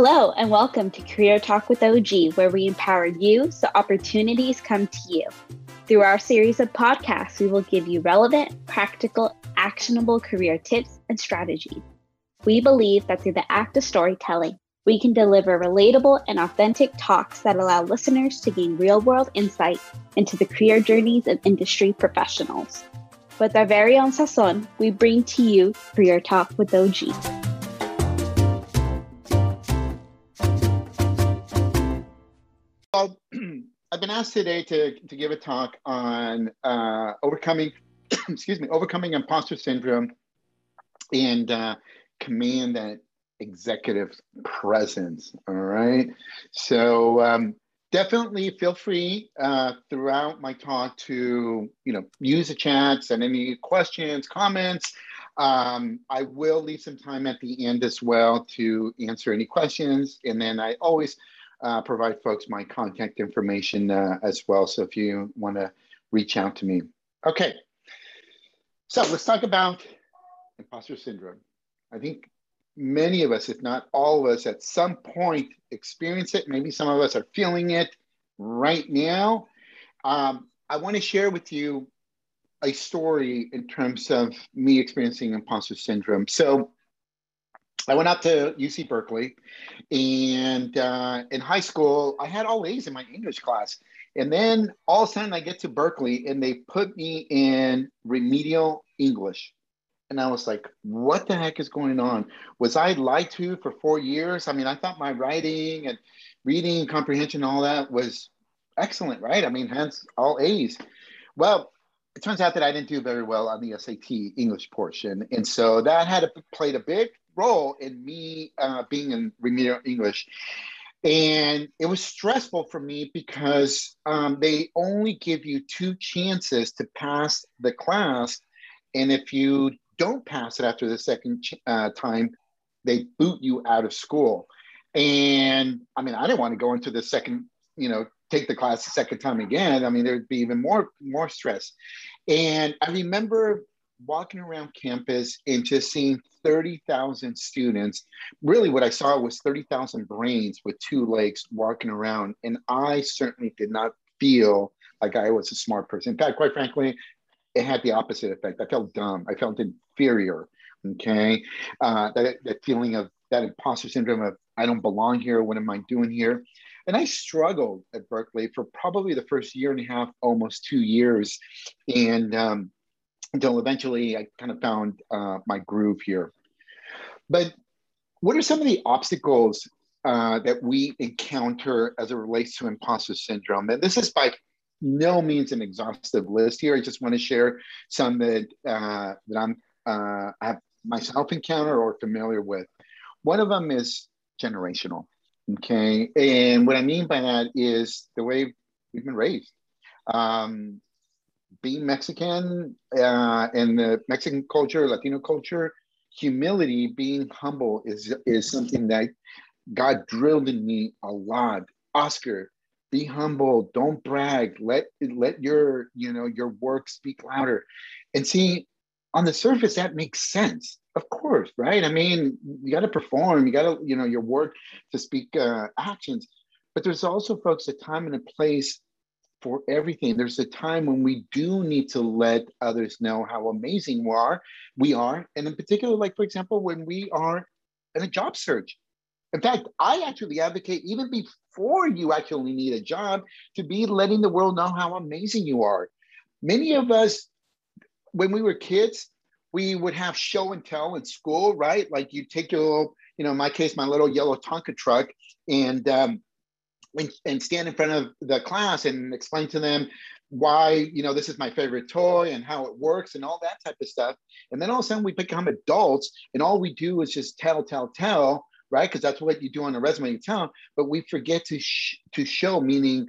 Hello, and welcome to Career Talk with OG, where we empower you so opportunities come to you. Through our series of podcasts, we will give you relevant, practical, actionable career tips and strategies. We believe that through the act of storytelling, we can deliver relatable and authentic talks that allow listeners to gain real world insight into the career journeys of industry professionals. With our very own Sazon, we bring to you Career Talk with OG. Well, I've been asked today to, to give a talk on uh, overcoming, excuse me, overcoming imposter syndrome and uh, command that executive presence. All right. So um, definitely feel free uh, throughout my talk to you know use the chat, send any questions, comments. Um, I will leave some time at the end as well to answer any questions, and then I always uh, provide folks my contact information uh, as well. So if you want to reach out to me, okay. So let's talk about imposter syndrome. I think many of us, if not all of us, at some point experience it. Maybe some of us are feeling it right now. Um, I want to share with you a story in terms of me experiencing imposter syndrome. So, I went out to UC Berkeley, and uh, in high school, I had all A's in my English class. And then all of a sudden, I get to Berkeley, and they put me in remedial English. And I was like, what the heck is going on? Was I lied to for four years? I mean, I thought my writing and reading comprehension, all that was excellent, right? I mean, hence all A's. Well, it turns out that I didn't do very well on the SAT English portion. And so that had a, played a big role in me uh, being in remedial English. And it was stressful for me because um, they only give you two chances to pass the class. And if you don't pass it after the second uh, time, they boot you out of school. And I mean, I didn't want to go into the second, you know, take the class the second time again. I mean, there'd be even more more stress. And I remember walking around campus and just seeing 30,000 students. Really, what I saw was 30,000 brains with two legs walking around. And I certainly did not feel like I was a smart person. In fact, quite frankly, it had the opposite effect. I felt dumb. I felt inferior. Okay. Uh, that, that feeling of that imposter syndrome of I don't belong here. What am I doing here? And I struggled at Berkeley for probably the first year and a half, almost two years. And um, until eventually I kind of found uh, my groove here. But what are some of the obstacles uh, that we encounter as it relates to imposter syndrome? And this is by no means an exhaustive list here. I just want to share some that uh, that I'm uh, I have myself encountered or familiar with. One of them is generational. Okay, and what I mean by that is the way we've been raised. Um, being Mexican uh, and the Mexican culture, Latino culture, humility, being humble is is something that God drilled in me a lot. Oscar, be humble. Don't brag. Let let your you know your work speak louder. And see on the surface that makes sense. Of course right? I mean you got to perform. You got to you know your work to speak uh, actions. But there's also folks a time and a place for everything there's a time when we do need to let others know how amazing we are we are and in particular like for example when we are in a job search in fact, I actually advocate even before you actually need a job to be letting the world know how amazing you are. Many of us, when we were kids, we would have show and tell in school, right? Like you take your little, you know, in my case, my little yellow Tonka truck and, um, and, and stand in front of the class and explain to them why you know this is my favorite toy and how it works and all that type of stuff and then all of a sudden we become adults and all we do is just tell tell tell right? Because that's what you do on a resume, you tell but we forget to sh- to show, meaning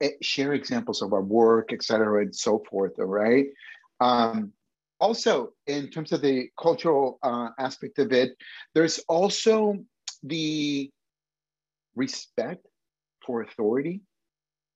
eh, share examples of our work, et cetera, and so forth. All right. Um, also, in terms of the cultural uh, aspect of it, there's also the respect for authority.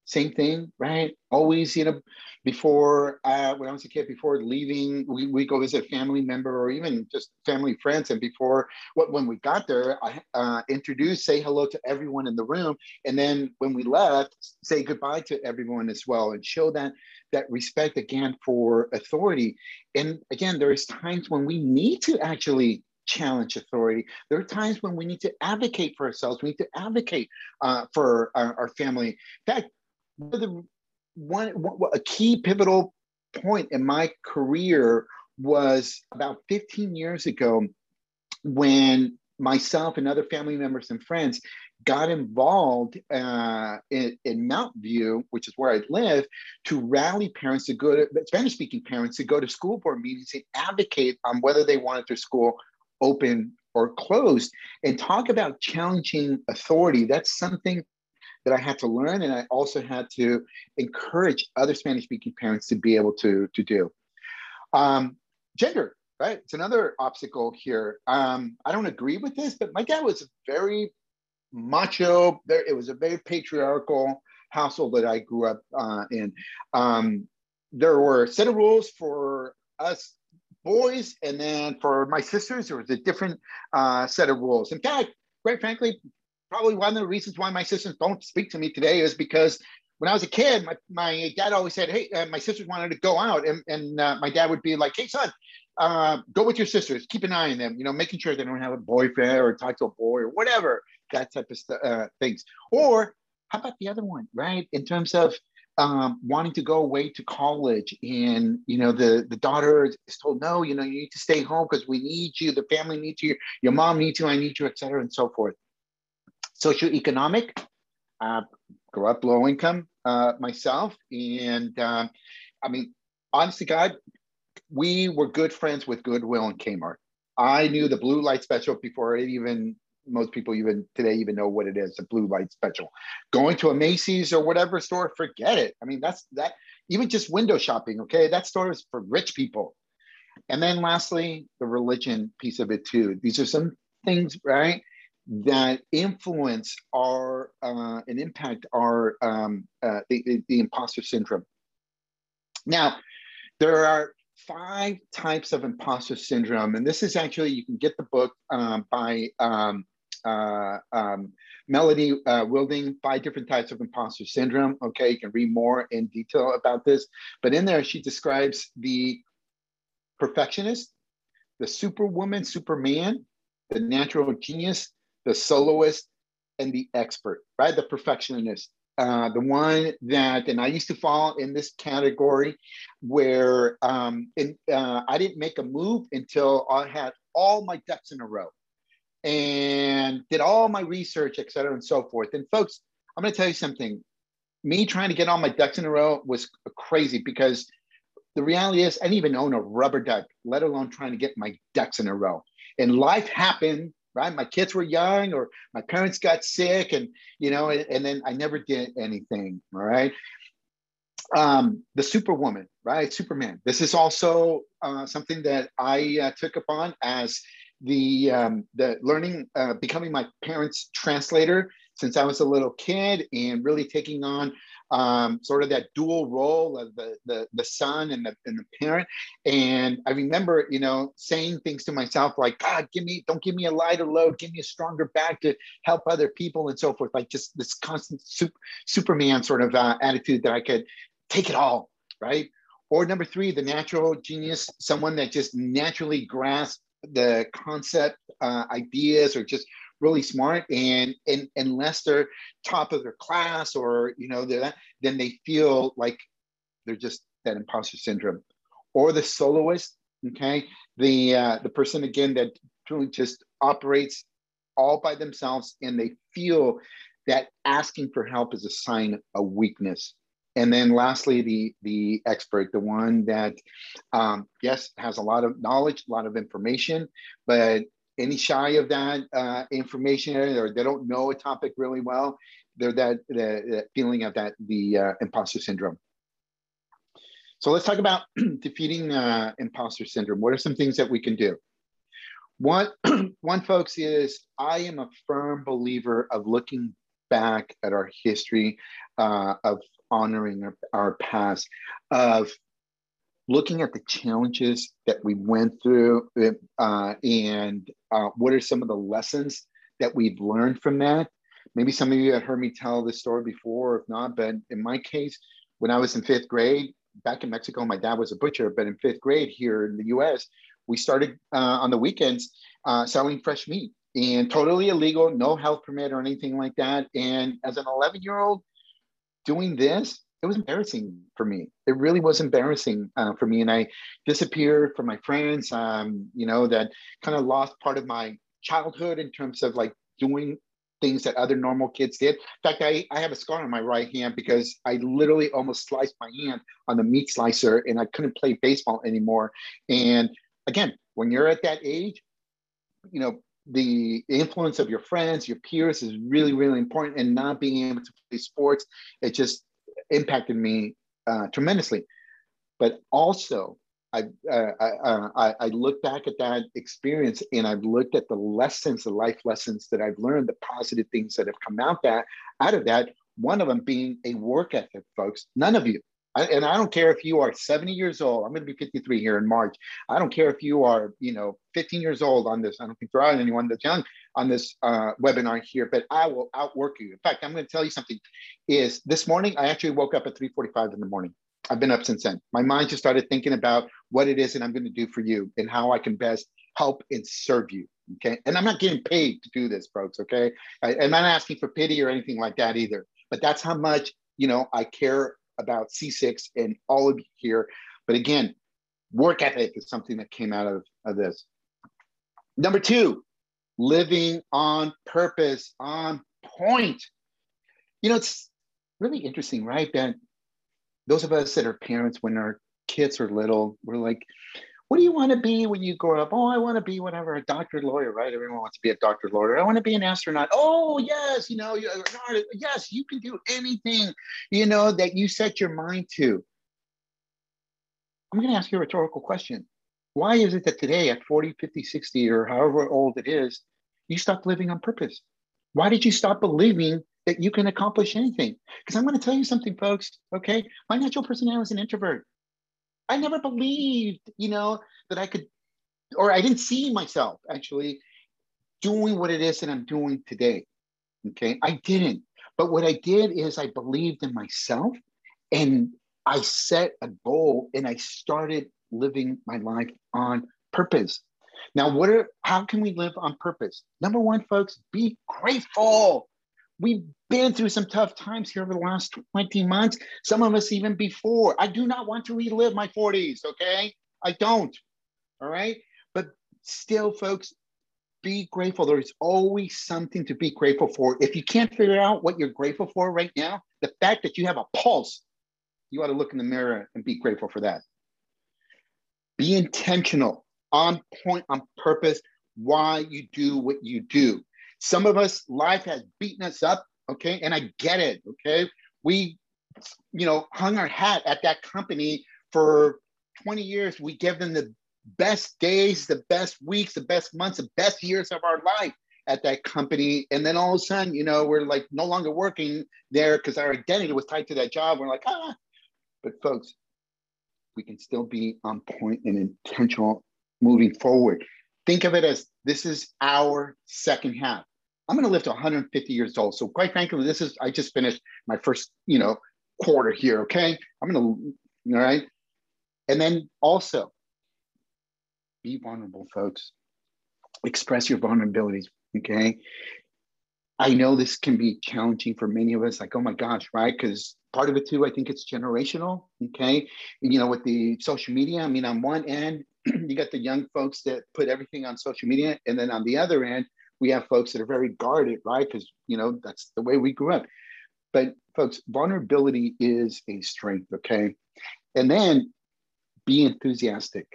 same thing, right? Always, you know, before uh, when I was a kid, before leaving, we, we go visit a family member or even just family friends. And before what when we got there, I uh, introduce, say hello to everyone in the room, and then when we left, say goodbye to everyone as well, and show that that respect again for authority. And again, there's times when we need to actually challenge authority. There are times when we need to advocate for ourselves. We need to advocate uh, for our, our, family. In fact, the one, one a key pivotal point in my career was about 15 years ago when myself and other family members and friends got involved uh, in, in Mountain View, which is where I live, to rally parents to go to Spanish speaking parents to go to school board meetings and advocate on whether they wanted their school open or closed and talk about challenging authority. That's something that I had to learn, and I also had to encourage other Spanish speaking parents to be able to, to do. Um, gender, right? It's another obstacle here. Um, I don't agree with this, but my dad was very macho. There, it was a very patriarchal household that I grew up uh, in. Um, there were a set of rules for us boys, and then for my sisters, there was a different uh, set of rules. In fact, quite frankly, probably one of the reasons why my sisters don't speak to me today is because when I was a kid, my, my dad always said, Hey, uh, my sisters wanted to go out. And, and uh, my dad would be like, Hey, son, uh, go with your sisters, keep an eye on them, you know, making sure they don't have a boyfriend or talk to a boy or whatever, that type of st- uh, things. Or how about the other one, right? In terms of um, wanting to go away to college. And you know the the daughter is told no you know you need to stay home because we need you. The family needs you. Your mom needs you. I need you etc and so forth. Socioeconomic uh, grew up low income uh, myself. And um, i mean honestly god we were good friends with goodwill and kmart. I knew the blue light special before it even most people even today even know what it is a blue light special. Going to a macy's or whatever store forget it. I mean that's that even just window shopping okay? That store is for rich people. And then lastly the religion piece of it too. These are some things right that influence our uh, and impact our um, uh, the, the imposter syndrome. Now there are five types of imposter syndrome and this is actually you can get the book um, by um, uh, um, Melody uh, Wilding, Five Different Types of Imposter Syndrome. Okay, you can read more in detail about this. But in there, she describes the perfectionist, the superwoman, superman, the natural genius, the soloist, and the expert, right? The perfectionist. Uh, the one that, and I used to fall in this category where um, in, uh, I didn't make a move until I had all my ducks in a row and did all my research, et cetera, and so forth. And folks, I'm going to tell you something. Me trying to get all my ducks in a row was crazy because the reality is I didn't even own a rubber duck, let alone trying to get my ducks in a row. And life happened, right? My kids were young or my parents got sick and, you know, and, and then I never did anything, all right? Um, the superwoman, right? Superman. This is also uh, something that I uh, took upon as the um, the learning, uh, becoming my parents' translator since I was a little kid, and really taking on um, sort of that dual role of the, the, the son and the, and the parent. And I remember, you know, saying things to myself like, God, give me, don't give me a lighter load, give me a stronger back to help other people and so forth. Like just this constant super, Superman sort of uh, attitude that I could take it all, right? Or number three, the natural genius, someone that just naturally grasps the concept uh, ideas are just really smart and, and unless they're top of their class or you know they're that, then they feel like they're just that imposter syndrome. Or the soloist okay? The uh, the person again that truly just operates all by themselves and they feel that asking for help is a sign of weakness and then lastly, the the expert, the one that um, yes has a lot of knowledge, a lot of information, but any shy of that uh, information or they don't know a topic really well, they're that the, feeling of that the uh, imposter syndrome. So let's talk about defeating uh, imposter syndrome. What are some things that we can do? One, one, folks, is I am a firm believer of looking back at our history uh, of honoring our, our past, of looking at the challenges that we went through uh, and uh, what are some of the lessons that we've learned from that. Maybe some of you have heard me tell this story before, if not, but in my case, when I was in fifth grade, back in Mexico, my dad was a butcher, but in fifth grade here in the US, we started uh, on the weekends uh, selling fresh meat and totally illegal, no health permit or anything like that. And as an 11 year old doing this, it was embarrassing for me. It really was embarrassing uh, for me. And I disappeared from my friends, um, you know, that kind of lost part of my childhood in terms of like doing things that other normal kids did. In fact, I, I have a scar on my right hand because I literally almost sliced my hand on the meat slicer and I couldn't play baseball anymore. And again, when you're at that age, you know, the influence of your friends, your peers is really, really important. And not being able to play sports, it just impacted me uh, tremendously. But also, I, uh, I, I, I look back at that experience and I've looked at the lessons, the life lessons that I've learned, the positive things that have come out that out of that. One of them being a work ethic, folks. None of you, I, and I don't care if you are 70 years old. I'm going to be 53 here in March. I don't care if you are, you know, 15 years old on this. I don't think there are anyone that's young on this uh, webinar here, but I will outwork you. In fact, I'm going to tell you something. Is this morning I actually woke up at 3:45 in the morning. I've been up since then. My mind just started thinking about what it is that I'm going to do for you and how I can best help and serve you. Okay. And I'm not getting paid to do this, folks. Okay. I, I'm not asking for pity or anything like that either. But that's how much, you know, I care about C6 and all of you here. But again, work ethic is something that came out of, of this. Number two, living on purpose, on point. You know, it's really interesting, right? That those of us that are parents when our kids are little, we're like, what do you want to be when you grow up? Oh, I want to be whatever, a doctor, lawyer, right? Everyone wants to be a doctor, lawyer. I want to be an astronaut. Oh, yes, you know, yes, you can do anything, you know, that you set your mind to. I'm going to ask you a rhetorical question. Why is it that today at 40, 50, 60, or however old it is, you stopped living on purpose? Why did you stop believing that you can accomplish anything? Because I'm going to tell you something, folks, okay? My natural personality is an introvert. I never believed, you know, that I could, or I didn't see myself actually doing what it is that I'm doing today. Okay. I didn't. But what I did is I believed in myself and I set a goal and I started living my life on purpose. Now, what are how can we live on purpose? Number one, folks, be grateful. We've been through some tough times here over the last 20 months, some of us even before. I do not want to relive my 40s, okay? I don't. All right. But still, folks, be grateful. There's always something to be grateful for. If you can't figure out what you're grateful for right now, the fact that you have a pulse, you ought to look in the mirror and be grateful for that. Be intentional, on point, on purpose, why you do what you do. Some of us, life has beaten us up, okay? And I get it, okay? We, you know, hung our hat at that company for 20 years. We give them the best days, the best weeks, the best months, the best years of our life at that company. And then all of a sudden, you know, we're like no longer working there because our identity was tied to that job. We're like, ah. But folks, we can still be on point and intentional moving forward. Think of it as this is our second half. I'm going to live to 150 years old. So quite frankly, this is I just finished my first, you know, quarter here. Okay, I'm going to, all right, and then also be vulnerable, folks. Express your vulnerabilities. Okay, I know this can be challenging for many of us. Like, oh my gosh, right? Because part of it too, I think it's generational. Okay, you know, with the social media. I mean, on one end, you got the young folks that put everything on social media, and then on the other end we have folks that are very guarded, right? Because, you know, that's the way we grew up. But folks, vulnerability is a strength, okay? And then be enthusiastic.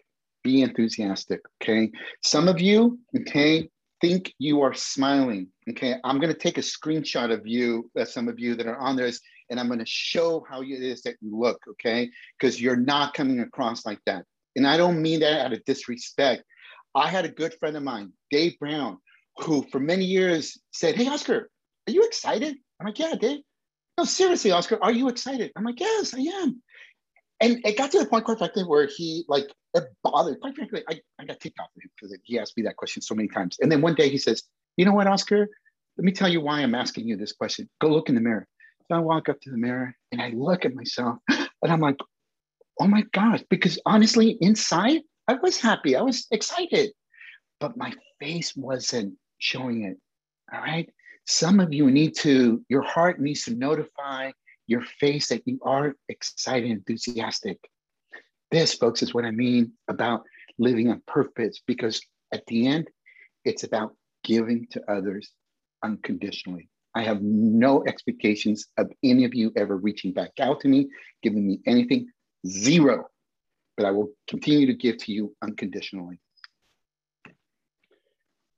Be enthusiastic, okay? Some of you, okay, think you are smiling, okay? I'm gonna take a screenshot of you, uh, some of you that are on this, and I'm gonna show how it is that you look, okay? Because you're not coming across like that. And I don't mean that out of disrespect. I had a good friend of mine, Dave Brown who for many years said, Hey, Oscar, are you excited? I'm like, yeah, Dave. No, seriously, Oscar, are you excited? I'm like, yes, I am. And it got to the point, quite frankly, where he like it bothered. Quite frankly, I, I got ticked off of him because he asked me that question so many times. And then one day he says, "You know what, Oscar? Let me tell you why I'm asking you this question. Go look in the mirror." So I walk up to the mirror and I look at myself, and I'm like, "Oh my gosh!" Because honestly, inside, I was happy. I was excited, but my face wasn't showing it. All right. Some of you need to, your heart needs to notify your face that you are excited, enthusiastic. This, folks, is what I mean about living on purpose because at the end, it's about giving to others unconditionally. I have no expectations of any of you ever reaching back out to me, giving me anything, zero. But I will continue to give to you unconditionally.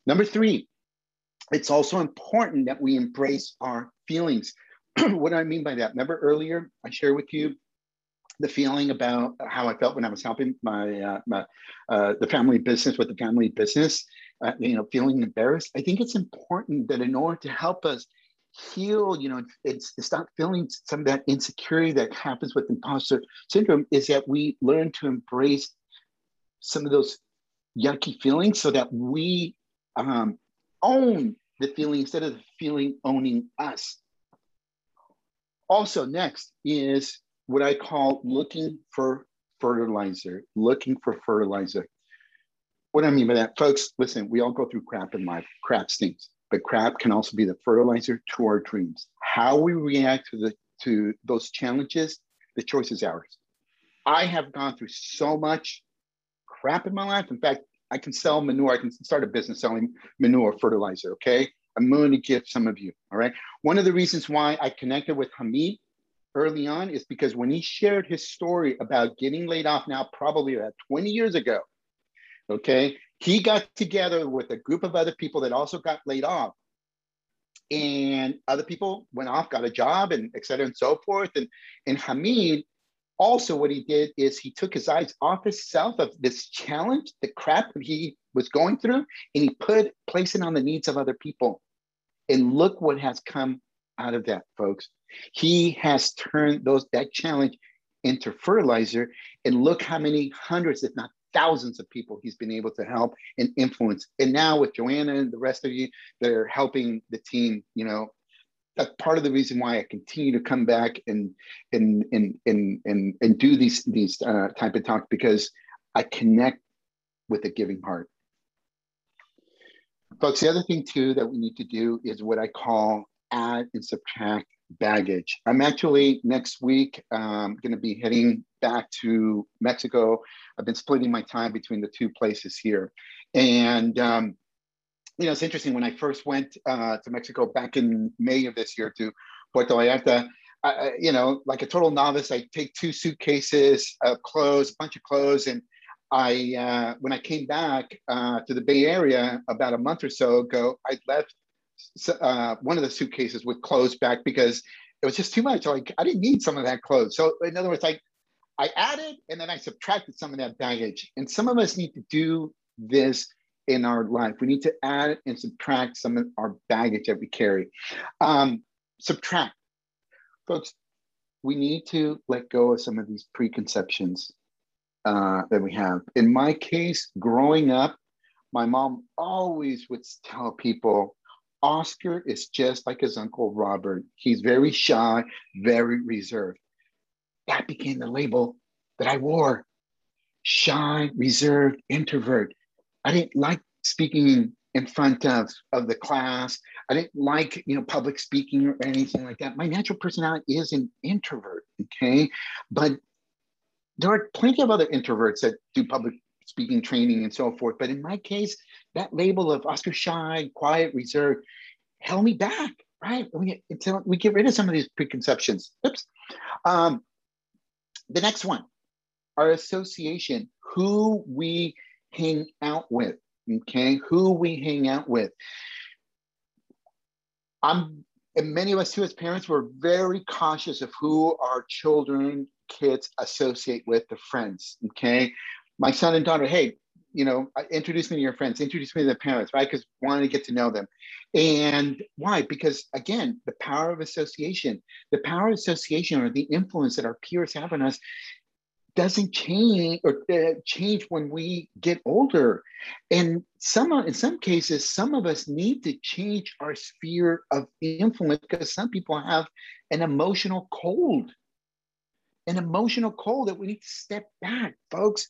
Number three, it's also important that we embrace our feelings. what do I mean by that? Remember earlier, I shared with you the feeling about how I felt when I was helping my, uh, my uh, the family business with the family business, uh, you know, feeling embarrassed. I think it's important that in order to help us heal, you know, it's, it's not feeling some of that insecurity that happens with imposter syndrome, is that we learn to embrace some of those yucky feelings so that we um, own the feeling instead of the feeling owning us. Also, next is what I call looking for fertilizer, looking for fertilizer. What I mean by that, folks, listen, we all go through crap in life. Crap stinks, but crap can also be the fertilizer to our dreams. How we react to the to those challenges, the choice is ours. I have gone through so much crap in my life. In fact, I can sell manure. I can start a business selling manure fertilizer. Okay. I'm willing to give some of you. All right. One of the reasons why I connected with Hamid early on is because when he shared his story about getting laid off now, probably about 20 years ago, okay, he got together with a group of other people that also got laid off. And other people went off, got a job, and et cetera and so forth. And, and Hamid also what he did is he took his eyes off himself of this challenge the crap that he was going through and he put place it on the needs of other people. And look what has come out of that folks. He has turned those that challenge into fertilizer and look how many hundreds if not thousands of people he's been able to help and influence. And now with joanna and the rest of you they're helping the team you know that's part of the reason why I continue to come back and and and and and, and do these these uh, type of talks because I connect with a giving heart. Folks, the other thing too that we need to do is what I call add and subtract baggage. I'm actually next week um, going to be heading back to Mexico. I've been splitting my time between the two places here, and um, you know, it's interesting when I first went uh, to Mexico back in May of this year to Puerto Vallarta. I, you know, like a total novice, I take two suitcases of clothes, a bunch of clothes, and I uh, when I came back uh, to the Bay Area about a month or so ago, I left uh, one of the suitcases with clothes back because it was just too much. Like I didn't need some of that clothes. So in other words, like I added and then I subtracted some of that baggage. And some of us need to do this in our life. We need to add and subtract some of our baggage that we carry. Um, subtract. Folks, we need to let go of some of these preconceptions uh, that we have. In my case, growing up, my mom always would tell people, Oscar is just like his uncle Robert. He's very shy, very reserved. That became the label that I wore shy, reserved, introvert. I didn't like speaking in front of, of the class. I didn't like, you know, public speaking or anything like that. My natural personality is an introvert, okay? But there are plenty of other introverts that do public speaking training and so forth. But in my case, that label of Oscar shy, quiet, reserved held me back, right? We, until we get rid of some of these preconceptions. Oops. Um, the next one, our association, who we hang out with, okay? Who we hang out with. I'm, and many of us too, as parents, we're very cautious of who our children, kids associate with, the friends, okay? My son and daughter, hey, you know, uh, introduce me to your friends, introduce me to the parents, right? Because wanting to get to know them. And why? Because again, the power of association, the power of association or the influence that our peers have on us doesn't change or uh, change when we get older. And some in some cases, some of us need to change our sphere of influence because some people have an emotional cold, an emotional cold that we need to step back, folks.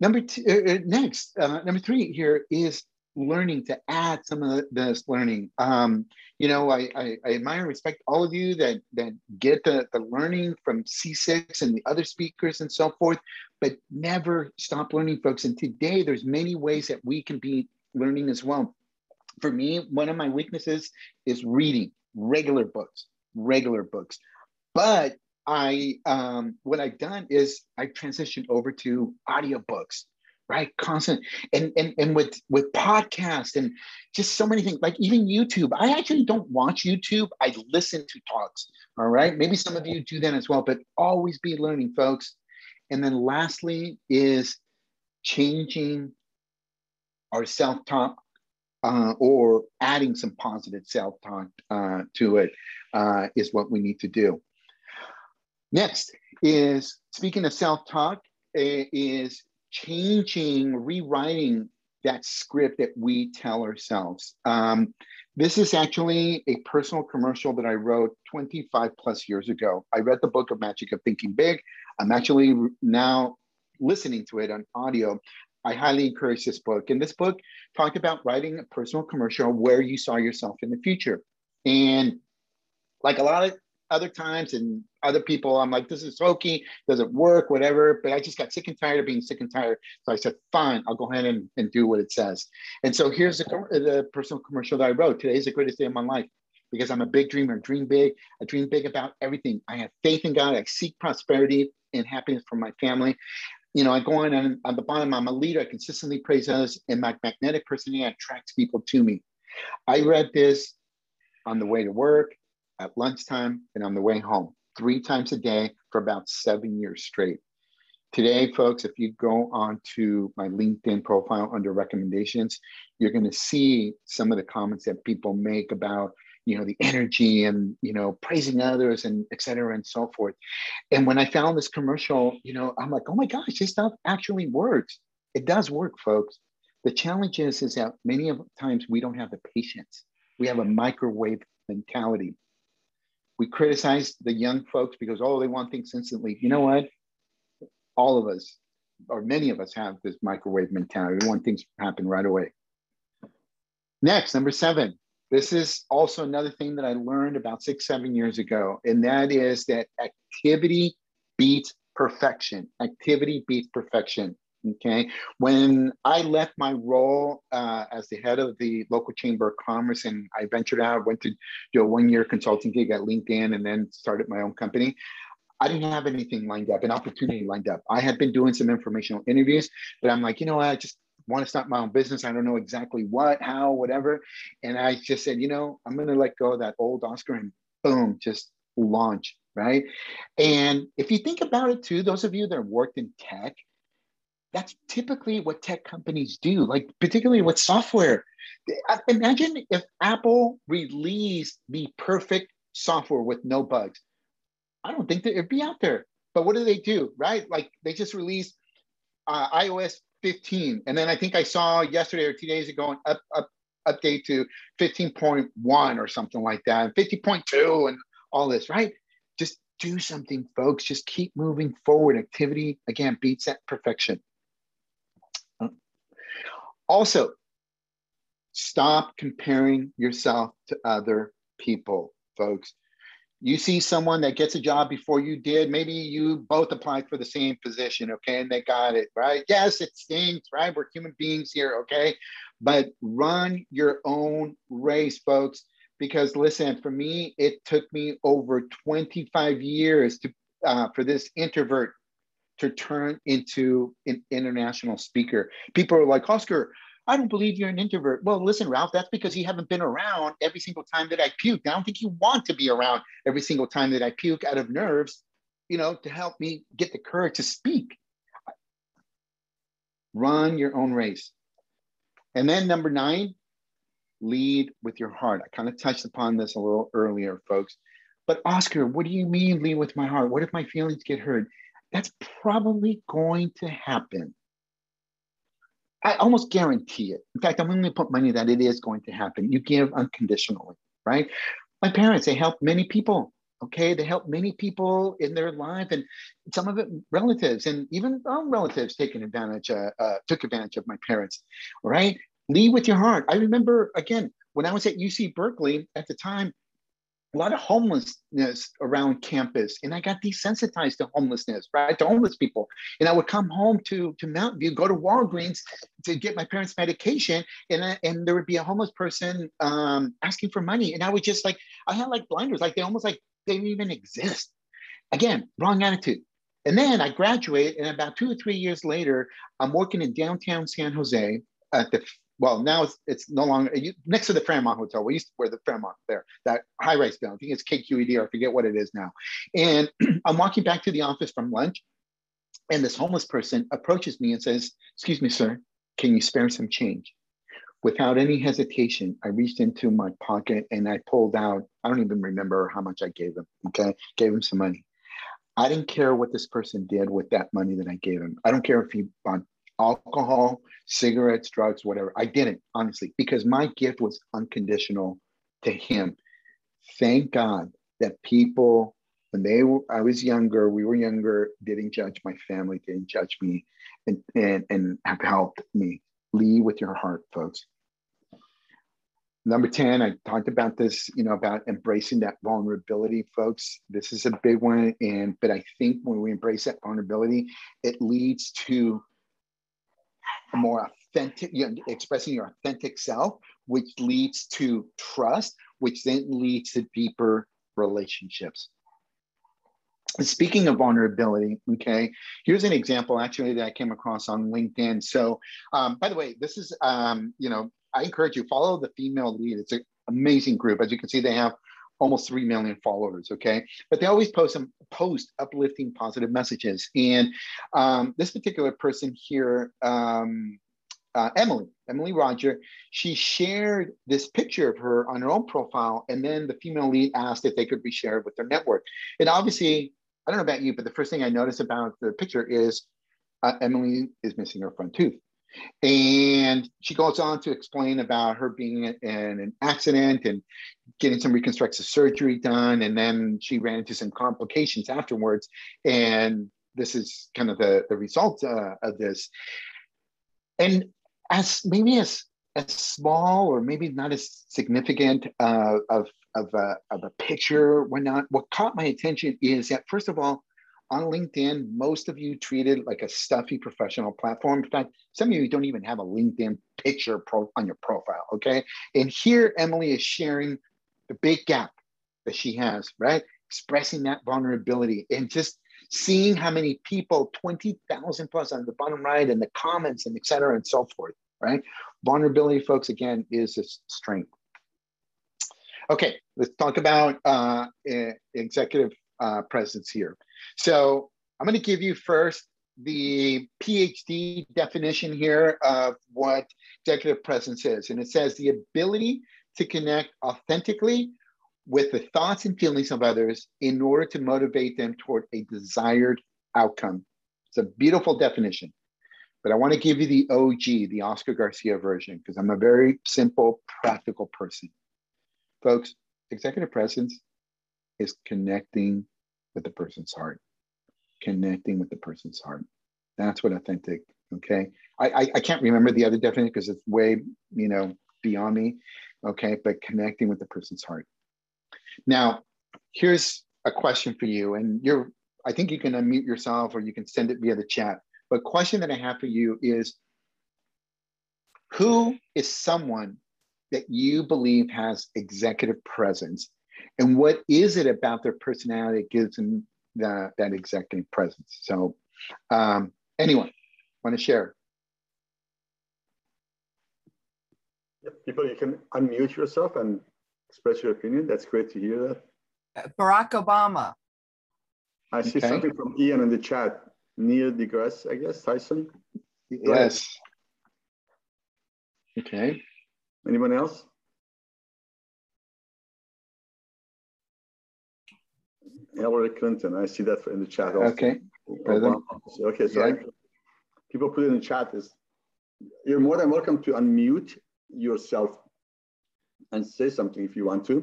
Number two, uh, uh, next, uh, number three here is learning to add some of this learning. Um, you know, I, I, I, admire and respect all of you that, that get the, the learning from C6 and the other speakers and so forth, but never stop learning, folks. And today there's many ways that we can be learning as well. For me, one of my weaknesses is reading regular books, regular books. But I, um, what I've done is I transitioned over to audiobooks right? Constant. And and and with with podcasts and just so many things like even youtube. I actually don't watch youtube. I listen to talks all right? Maybe some of you do that as well but always be learning folks. And then lastly is changing our self-talk uh, or adding some positive self-talk uh, to it uh, is what we need to do. Next is speaking of self-talk is changing, rewriting that script that we tell ourselves. Um, this is actually a personal commercial that I wrote 25 plus years ago. I read the book of Magic of Thinking Big. I'm actually now listening to it on audio. I highly encourage this book. And this book talked about writing a personal commercial where you saw yourself in the future. And like a lot of other times and other people, I'm like, this is hokey, doesn't work, whatever. But I just got sick and tired of being sick and tired. So I said, fine, I'll go ahead and, and do what it says. And so here's the, the personal commercial that I wrote. Today is the greatest day of my life because I'm a big dreamer, dream big. I dream big about everything. I have faith in God. I seek prosperity and happiness for my family. You know, I go on and on the bottom, I'm a leader. I consistently praise others, and my magnetic personality attracts people to me. I read this on the way to work, at lunchtime, and on the way home, three times a day for about seven years straight. Today, folks, if you go on to my LinkedIn profile under recommendations, you're going to see some of the comments that people make about, you know, the energy and, you know, praising others and et cetera and so forth. And when I found this commercial, you know, I'm like, oh my gosh, this stuff actually works. It does work, folks. The challenge is, is that many of times we don't have the patience. We have a microwave mentality we criticize the young folks because oh they want things instantly. You know what? All of us or many of us have this microwave mentality. We want things to happen right away. Next number seven. This is also another thing that i learned about six seven years ago and that is that activity beats perfection. Activity beats perfection Okay. When I left my role uh, as the head of the local chamber of commerce and I ventured out, went to do a one year consulting gig at LinkedIn and then started my own company. I didn't have anything lined up, an opportunity lined up. I had been doing some informational interviews, but I'm like, you know? I just want to start my own business. I don't know exactly what, how, whatever. And I just said, you know, I'm going to let go of that old Oscar and boom, just launch. Right. And if you think about it too, those of you that worked in tech, that's typically what tech companies do, like particularly with software. Imagine if Apple released the perfect software with no bugs. I don't think that it'd be out there. But what do they do, right? Like they just released uh, iOS 15, and then I think I saw yesterday or two days ago an up, up update to 15.1 or something like that, and 50.2, and all this, right? Just do something, folks. Just keep moving forward. Activity again beats that perfection. Also, stop comparing yourself to other people, folks. You see someone that gets a job before you did, maybe you both applied for the same position, okay, and they got it, right? Yes, it stinks, right? We're human beings here, okay? But run your own race, folks, because listen, for me, it took me over 25 years to uh, for this introvert to turn into an international speaker. People are like, Oscar, I don't believe you're an introvert. Well, listen, Ralph, that's because you haven't been around every single time that I puke. I don't think you want to be around every single time that I puke out of nerves, you know, to help me get the courage to speak. Run your own race. And then number nine, lead with your heart. I kind of touched upon this a little earlier, folks. But Oscar, what do you mean lead with my heart? What if my feelings get hurt? That's probably going to happen. I almost guarantee it. In fact, I'm willing to put money that it is going to happen. You give unconditionally, right? My parents, they helped many people. Okay, they helped many people in their life, and some of it relatives, and even own relatives taking advantage, uh, uh, took advantage of my parents. Right? Lead with your heart. I remember again when I was at UC Berkeley at the time a lot of homelessness around campus and i got desensitized to homelessness right to homeless people. And i would come home to to mountain view go to walgreens to get my parents medication and I, and there would be a homeless person um, asking for money. And i would just like i had like blinders like they almost like they didn't even exist. Again wrong attitude. And then i graduate and about two or three years later i'm working in downtown san jose at the well, now it's it's no longer next to the Fairmont Hotel. We used to wear the Fairmont there, that high rise building. I think it's KQED, or I forget what it is now. And I'm walking back to the office from lunch, and this homeless person approaches me and says, "Excuse me, sir, can you spare some change?" Without any hesitation, I reached into my pocket and I pulled out. I don't even remember how much I gave him. Okay, gave him some money. I didn't care what this person did with that money that I gave him. I don't care if he bought alcohol, cigarettes, drugs, whatever. I didn't, honestly, because my gift was unconditional to him. Thank God that people, when they were, I was younger, we were younger, didn't judge my family, didn't judge me, and, and, and have helped me. Lead with your heart, folks. Number 10, I talked about this, you know, about embracing that vulnerability, folks. This is a big one. And but I think when we embrace that vulnerability, it leads to more authentic, you know, expressing your authentic self, which leads to trust, which then leads to deeper relationships. Speaking of vulnerability, okay, here's an example actually that I came across on LinkedIn. So, um, by the way, this is, um, you know, I encourage you follow the female lead. It's an amazing group. As you can see, they have almost 3 million followers okay? But they always post some post uplifting positive messages. And um, this particular person here um, uh, emily emily roger she shared this picture of her on her own profile and then the female lead asked if they could be shared with their network. And obviously i don't know about you but the first thing i noticed about the picture is uh, emily is missing her front tooth and she goes on to explain about her being in an accident and getting some reconstructive surgery done. And then she ran into some complications afterwards. And this is kind of the, the result uh, of this. And as maybe as, as small or maybe not as significant uh, of, of, a, of a picture, whatnot, what caught my attention is that, first of all, on LinkedIn, most of you treat it like a stuffy professional platform. In fact, some of you don't even have a LinkedIn picture pro- on your profile, okay? And here, Emily is sharing the big gap that she has, right? Expressing that vulnerability and just seeing how many people, 20,000 plus on the bottom right and the comments and et cetera and so forth, right? Vulnerability, folks, again, is a strength. Okay, let's talk about uh, executive uh, presence here. So I'm going to give you first the PhD definition here of what executive presence is. And it says the ability to connect authentically with the thoughts and feelings of others in order to motivate them toward a desired outcome. It's a beautiful definition. But I want to give you the OG, the Oscar Garcia version, because I'm a very simple, practical person. Folks, executive presence is connecting with the person's heart, connecting with the person's heart. That's what authentic, okay? I, I, I can't remember the other definition because it's way, you know, beyond me, okay? But connecting with the person's heart. Now, here's a question for you, and you're, I think you can unmute yourself or you can send it via the chat. But question that I have for you is, who is someone that you believe has executive presence and what is it about their personality that gives them that, that executive presence? So, um, anyone want to share? people, you can unmute yourself and express your opinion. That's great to hear that. Uh, Barack Obama. I see okay. something from Ian in the chat. Neil deGrasse, I guess, Tyson. Yes. Okay. Anyone else? Hillary Clinton. I see that in the chat. Also. Okay. Obama. Okay, so Yeah. I- people put it in the chat is you're more than welcome to unmute yourself and say something if you want to.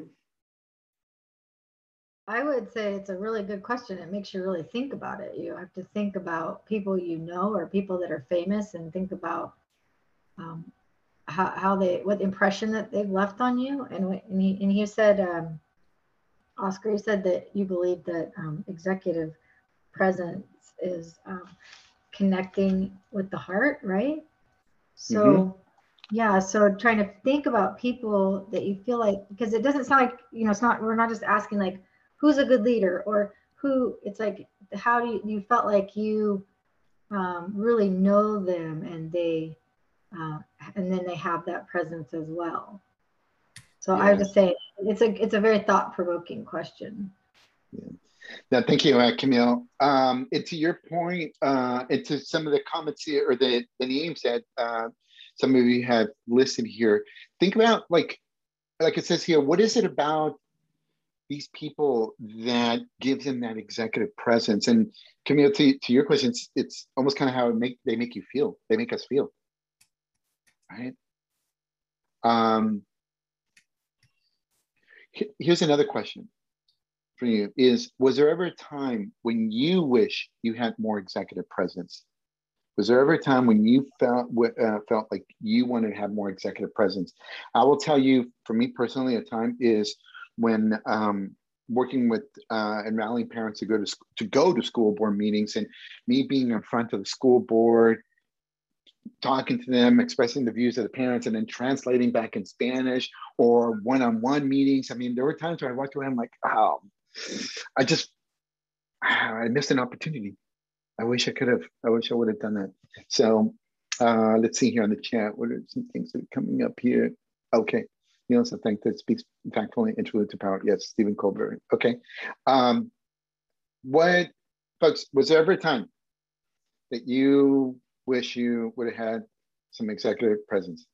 I would say it's a really good question. It makes you really think about it. You have to think about people you know or people that are famous and think about um, how, how they, what impression that they've left on you. And, wh- and, he, and he said, um, Oscar, you said that you believe that um, executive presence is um, connecting with the heart, right? So, yeah, so trying to think about people that you feel like, because it doesn't sound like, you know, it's not, we're not just asking like, who's a good leader or who, it's like, how do you, you felt like you um, really know them and they, uh, and then they have that presence as well. So I would Yeah. just say it's a, it's a very thought provoking question. Yeah. No, thank you, uh, Camille. Um, and to your point, uh, and to some of the comments here, or the, the names that uh, some of you have listed here, think about like, like it says here, what is it about these people that gives them that executive presence? And Camille, to, to your question, it's, it's almost kind of how it make they make you feel. They make us feel, right? Um, here's another question for you is was there ever a time when you wish you had more executive presence? Was there ever a time when you felt uh, felt like you wanted to have more executive presence? I will tell you for me personally a time is when um, working with uh, and rallying parents to go to sc- to go to school board meetings and me being in front of the school board talking to them expressing the views of the parents and then translating back in spanish or one-on-one meetings i mean there were times where i walked away i'm like oh I just I missed an opportunity. I wish I could have. I wish I would have done that. So uh, let's see here on the chat. What are some things that are coming up here? Okay. You also think that speaks factfully into to power. Yes, Stephen Colbert. Okay. Um, what folks, was there ever a time that you wish you would have had some executive presence?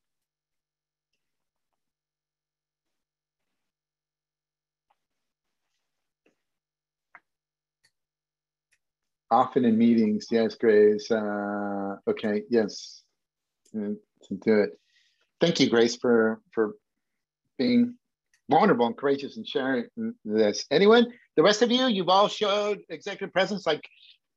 Often in meetings, yes, Grace. Uh, okay, yes, Mm, to do it. Thank you, Grace, for for being vulnerable and courageous and sharing this. Anyone, the rest of you, you've all showed executive presence. Like,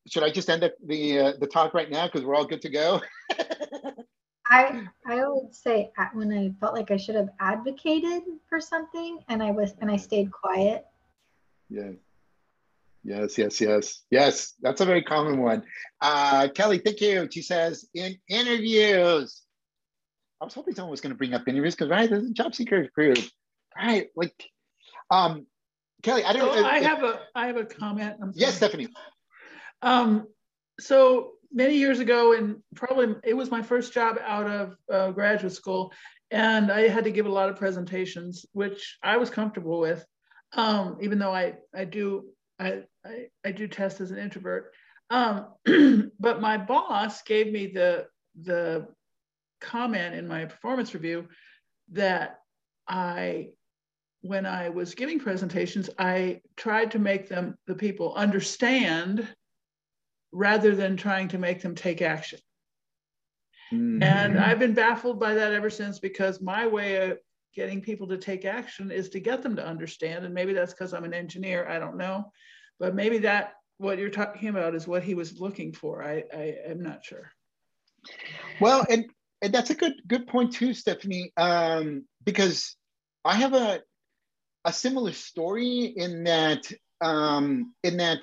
should I just end the the, uh, the talk right now because we're all good to go? I I would say at- when I felt like I should have advocated for something and I was and I stayed quiet. Yeah. Yes, yes, yes, yes. That's a very common one. Uh, Kelly, thank you. She says in interviews. I was hoping someone was going to bring up interviews because right, there's a job seeker group, right? Like, um, Kelly, I don't. So know. I if- have a I have a comment. I'm yes, sorry. Stephanie. Um, so many years ago, and probably it was my first job out of uh, graduate school, and I had to give a lot of presentations, which I was comfortable with, um, even though I I do I, I I do test as an introvert. Um, but my boss gave me the the comment in my performance review that I when I was giving presentations, I tried to make them, the people, understand rather than trying to make them take action. Mm, And I've been baffled by that ever since because my way of getting people to take action is to get them to understand. And maybe that's because I'm an engineer, I don't know. But maybe that, what you're talking about is what he was looking for. I, I am not sure. Well, and and that's a good good point too, Stephanie. Um, because I have a a similar story in that um, in that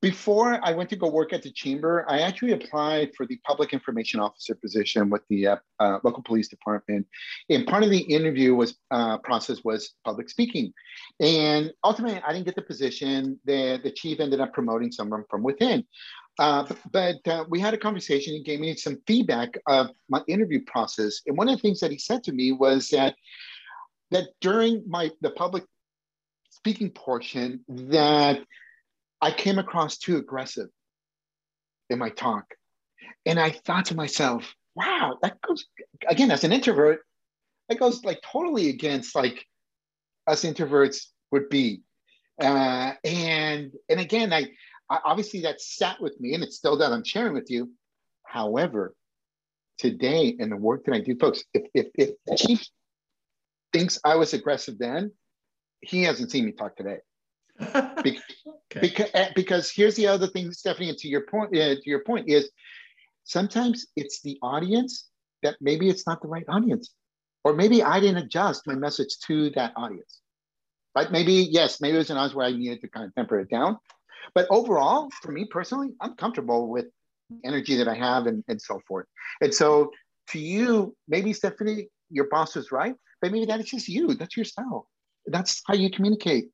before I went to go work at the chamber, I actually applied for the public information officer position with the uh, uh, local police department. And part of the interview was uh, process was public speaking, and ultimately I didn't get the position. The the chief ended up promoting someone from within. Uh, but but uh, we had a conversation. He gave me some feedback of my interview process, and one of the things that he said to me was that that during my the public speaking portion that I came across too aggressive in my talk, And I thought to myself, wow, that goes again as an introvert, that goes like totally against like us introverts would be. Uh, and and again, I, I obviously that sat with me, and it's still that I'm sharing with you. However, today in the work that I do, folks, if if, if the chief thinks I was aggressive then, he hasn't seen me talk today. Be- okay. because, eh, because here's the other thing, Stephanie, and to your point, uh, to your point is sometimes it's the audience that maybe it's not the right audience, or maybe I didn't adjust my message to that audience. Right? Maybe yes, maybe it was an audience where I needed to kind of temper it down. But overall, for me personally, I'm comfortable with the energy that I have and, and so forth. And so to you, maybe Stephanie, your boss is right, but maybe that is just you. That's your style. That's how you communicate.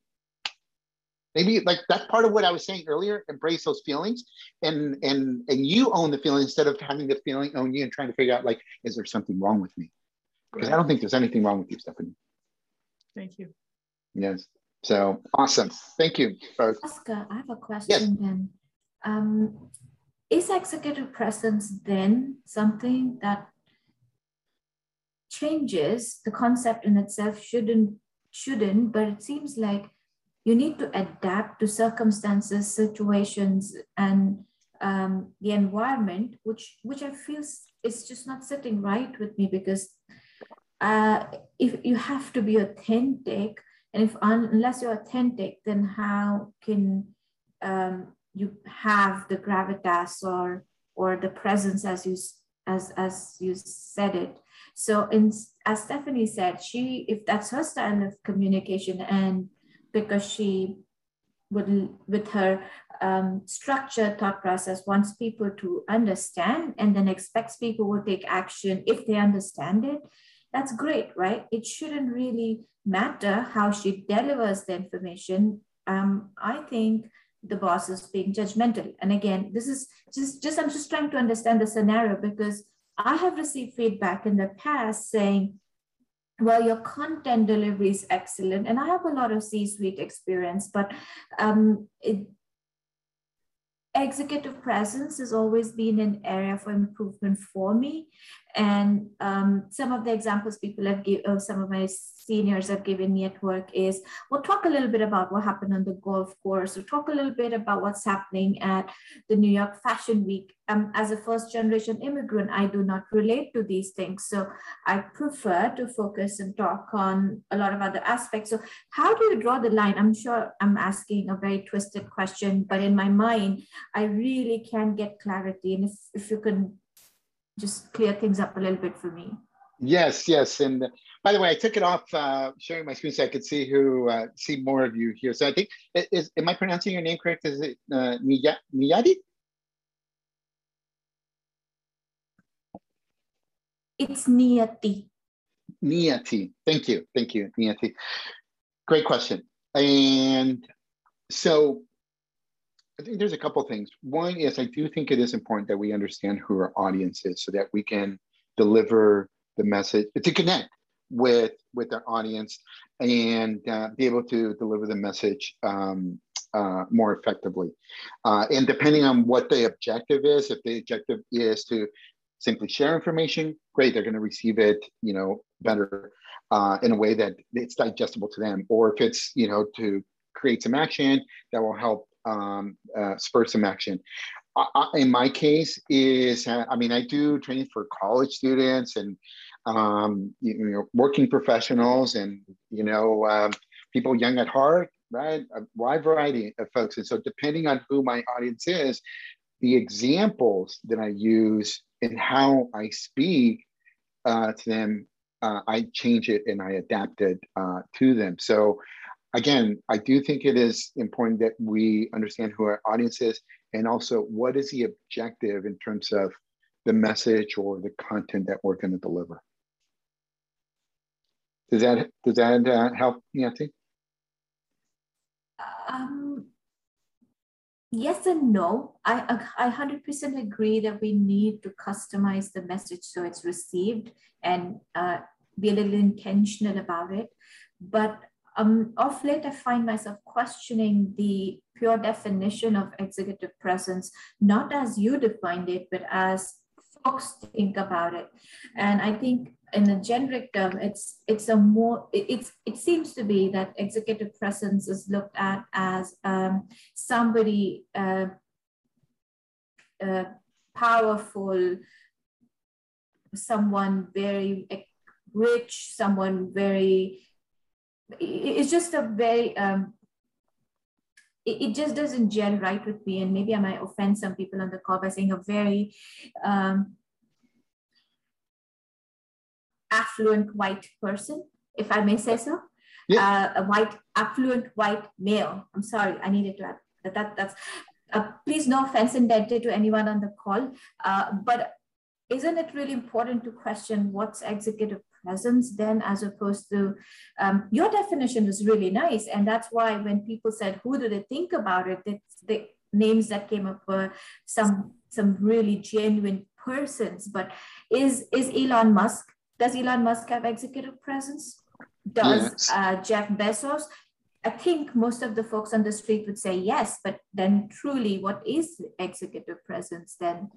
Maybe like that's part of what I was saying earlier. Embrace those feelings, and and and you own the feeling instead of having the feeling own you and trying to figure out like, is there something wrong with me? Because I don't think there's anything wrong with you, Stephanie. Thank you. Yes. So awesome. Thank you. Both. Oscar, I have a question yes. then. Um, is executive presence then something that changes the concept in itself shouldn't shouldn't but it seems like you need to adapt to circumstances situations and um, the environment which which i feel is just not sitting right with me because uh, if you have to be authentic and if unless you're authentic then how can um, you have the gravitas or or the presence as you as as you said it? So in as stephanie said she if that's her style of communication and because she would with her um, structured thought process wants people to understand and then expects people will take action if they understand it. That's great right? It shouldn't really matter how she delivers the information. Um, i think the boss is being judgmental. And again, this is just, just I'm just trying to understand the scenario because I have received feedback in the past saying, well, your content delivery is excellent. And I have a lot of C-suite experience, but um, it, executive presence has always been an area for improvement for me. And um, some of the examples people have given, uh, some of my seniors have given me at work is, well, talk a little bit about what happened on the golf course, or talk a little bit about what's happening at the New York Fashion Week. Um, as a first generation immigrant, I do not relate to these things. So I prefer to focus and talk on a lot of other aspects. So how do you draw the line? I'm sure I'm asking a very twisted question, but in my mind, I really can get clarity. And if, if you can just clear things up a little bit for me. Yes, yes. And by the way, I took it off uh, sharing my screen so I could see who uh, see more of you here. So I think is am I pronouncing your name correct? Is it uh, Niyadi? It's Niyati. Niyati. Thank you. Thank you, Niyati. Great question. And so I think there's a couple things. One is I do think it is important that we understand who our audience is so that we can deliver the message to connect with with our audience and uh, be able to deliver the message um, uh, more effectively. Uh, and depending on what the objective is, if the objective is to simply share information, great, they're going to receive it, you know, better uh, in a way that it's digestible to them. Or if it's, you know, to create some action that will help um, uh, spur some action. I, in my case, is uh, I mean I do training for college students and um, you, know working professionals and you know um, people young at heart, right? A wide variety of folks, and so depending on who my audience is, the examples that I use and how I speak uh, to them, uh, I change it and I adapt it uh, to them. So again, I do think it is important that we understand who our audience is and also what is the objective in terms of the message or the content that we're going to deliver. Does that does that uh, help, Nancy? Um, yes and no. I I hundred percent agree that we need to customize the message so it's received and uh, be a little intentional about it. But um, of late, I find myself questioning the pure definition of executive presence, not as you defined it, but as folks think about it. And I think in a generic term, it's it's a more it, it's it seems to be that executive presence is looked at as um, somebody uh, uh, powerful, someone very rich, someone very. It's just a very um, it, it, just doesn't gel right with me. And maybe I might offend some people on the call by saying a very um, affluent white person, if I may say so. Yeah. Uh, a white, affluent white male. I'm sorry, I needed to add that. that that's uh, please, no offense intended to anyone on the call, uh, but isn't it really important to question what's executive presence then as opposed to um, your definition is really nice. And that's why when people said who do they think about it? It's the names that came up were some some really genuine persons. But is is elon musk does elon musk have executive presence? Does yes. uh, jeff bezos? I think most of the folks on the street would say yes, but then truly, what is executive presence then?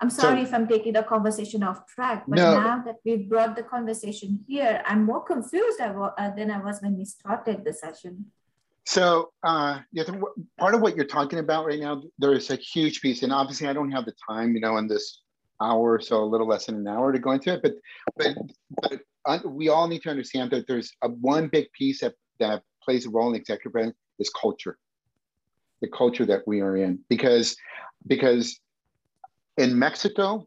I'm sorry so, if I'm taking the conversation off track, but no. now that we've brought the conversation here, I'm more confused uh, than I was when we started the session. So, uh, part of what you're talking about right now, there is a huge piece, and obviously, I don't have the time, you know, in this hour, or so a little less than an hour to go into it. But, but, but uh, we all need to understand that there's a one big piece that that plays a role in executive brand is culture, the culture that we are in, because because in Mexico,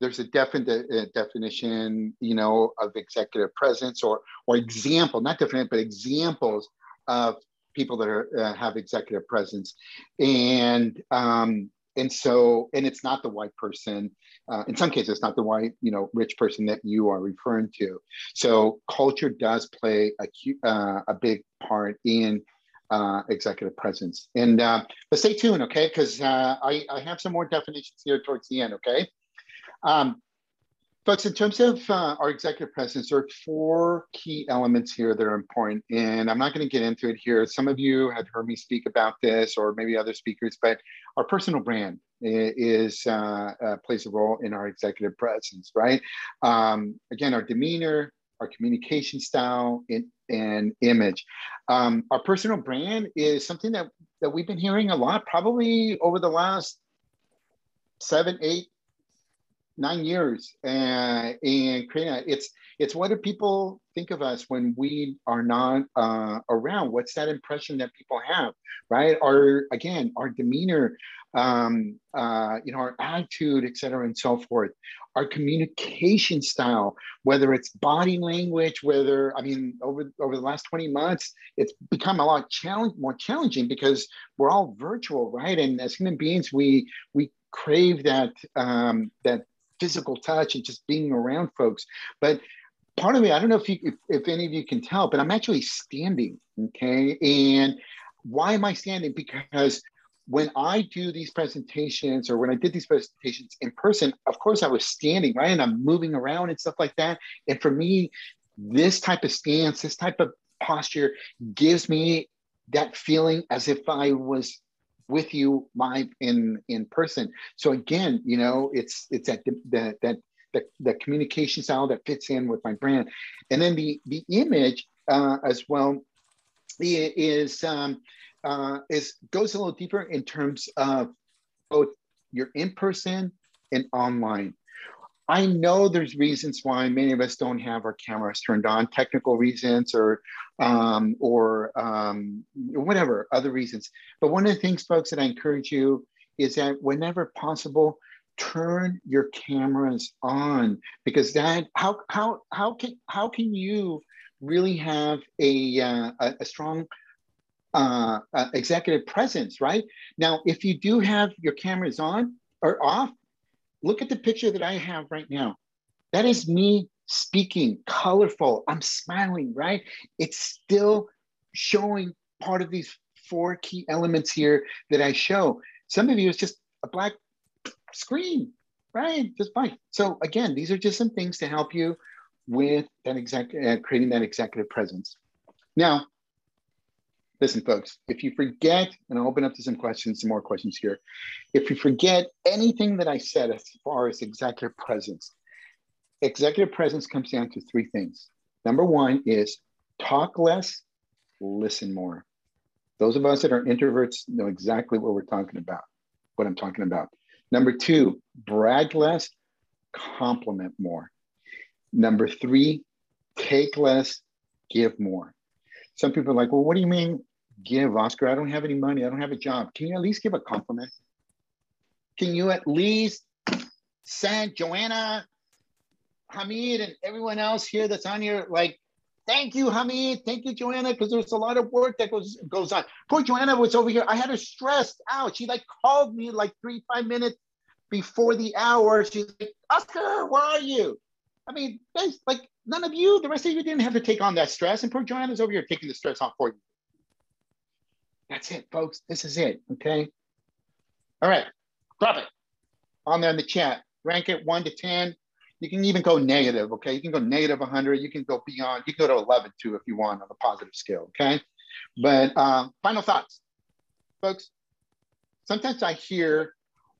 there's a definite uh, definition, you know, of executive presence or or example, not definite, but examples of people that are uh, have executive presence, and um, and so and it's not the white person. Uh, in some cases, it's not the white, you know, rich person that you are referring to. So culture does play a uh, a big part in uh, executive presence. And uh, but stay tuned, okay? Because uh, I, I have some more definitions here towards the end, okay? Um, folks, in terms of uh, our executive presence, there are four key elements here that are important. And I'm not going to get into it here. Some of you have heard me speak about this, or maybe other speakers, but our personal brand is uh, uh, plays a role in our executive presence, right? Um, again, our demeanor, our communication style, and, and image. Um, our personal brand is something that, that we've been hearing a lot, probably over the last seven, eight, nine years. Uh, and Karina, it's it's what do people think of us when we are not uh, around? What's that impression that people have, right? Our again, our demeanor, um, uh, you know, our attitude, et cetera, and so forth. Our communication style, whether it's body language, whether I mean, over over the last twenty months, it's become a lot challenge more challenging because we're all virtual, right? And as human beings, we we crave that um, that physical touch and just being around folks. But part of me, I don't know if you if, if any of you can tell, but I'm actually standing. Okay, and why am I standing? Because when I do these presentations or when I did these presentations in person, of course I was standing, right? And I'm moving around and stuff like that. And for me, this type of stance, this type of posture gives me that feeling as if I was with you live in in person. So again, you know, it's it's that that that the, the communication style that fits in with my brand, and then the the image uh, as well is um, uh, is goes a little deeper in terms of both your in person and online. I know there's reasons why many of us don't have our cameras turned on, technical reasons or um, or um, whatever other reasons. But one of the things, folks, that I encourage you is that whenever possible, turn your cameras on because that how how how can how can you really have a uh, a, strong uh, uh, executive presence, right? Now, if you do have your cameras on or off, look at the picture that I have right now. That is me speaking, colorful. I'm smiling, right? It's still showing part of these four key elements here that I show. Some of you it's just a black screen, right? Just fine. So again, these are just some things to help you with that exec- uh, creating that executive presence. Now, Listen, folks, if you forget, and I'll open up to some questions, some more questions here. If you forget anything that I said as far as executive presence, executive presence comes down to three things. Number one is talk less, listen more. Those of us that are introverts know exactly what we're talking about, what I'm talking about. Number two, brag less, compliment more. Number three, take less, give more. Some people are like, well, what do you mean give, Oscar? I don't have any money. I don't have a job. Can you at least give a compliment? Can you at least send Joanna, Hamid, and everyone else here that's on here, like, thank you, Hamid. Thank you, Joanna, because there's a lot of work that goes goes on. Poor Joanna was over here. I had her stressed out. She like called me like three, five minutes before the hour. She's like, Oscar, where are you? I mean, like none of you, the rest of you didn't have to take on that stress. And poor Joanna's over here taking the stress off for you. That's it, folks. This is it. Okay. All right. Drop it on there in the chat. Rank it one to 10. You can even go negative. Okay. You can go negative 100. You can go beyond. You can go to 11 too if you want on a positive scale. Okay. But uh, final thoughts, folks. Sometimes I hear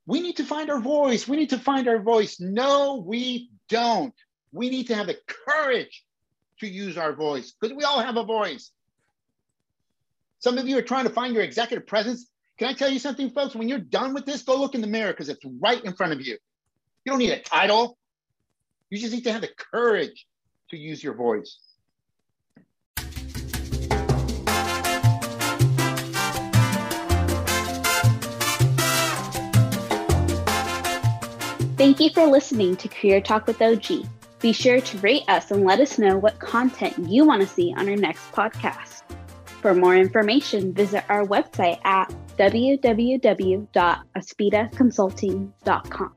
we need to find our voice. We need to find our voice. No, we don't. We need to have the courage to use our voice because we all have a voice. Some of you are trying to find your executive presence. Can I tell you something, folks? When you're done with this, go look in the mirror because it's right in front of you. You don't need a title. You just need to have the courage to use your voice. Thank you for listening to Career Talk with OG. Be sure to rate us and let us know what content you want to see on our next podcast. For more information, visit our website at www.aspidaconsulting.com.